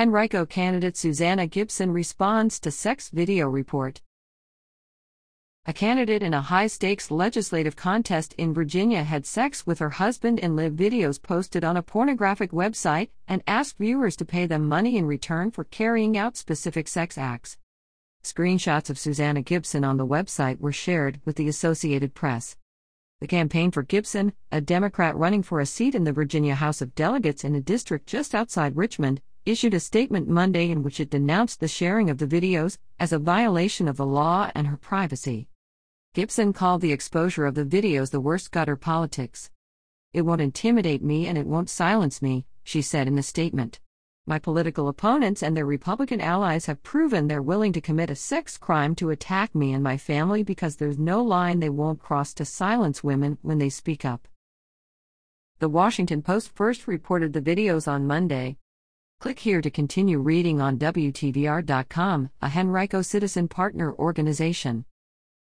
Henrico candidate Susanna Gibson responds to sex video report. A candidate in a high stakes legislative contest in Virginia had sex with her husband in live videos posted on a pornographic website and asked viewers to pay them money in return for carrying out specific sex acts. Screenshots of Susanna Gibson on the website were shared with the Associated Press. The campaign for Gibson, a Democrat running for a seat in the Virginia House of Delegates in a district just outside Richmond, issued a statement Monday in which it denounced the sharing of the videos as a violation of the law and her privacy. Gibson called the exposure of the videos the worst gutter politics. It won't intimidate me and it won't silence me, she said in the statement. My political opponents and their Republican allies have proven they're willing to commit a sex crime to attack me and my family because there's no line they won't cross to silence women when they speak up. The Washington Post first reported the videos on Monday. Click here to continue reading on WTVR.com, a Henrico Citizen Partner Organization.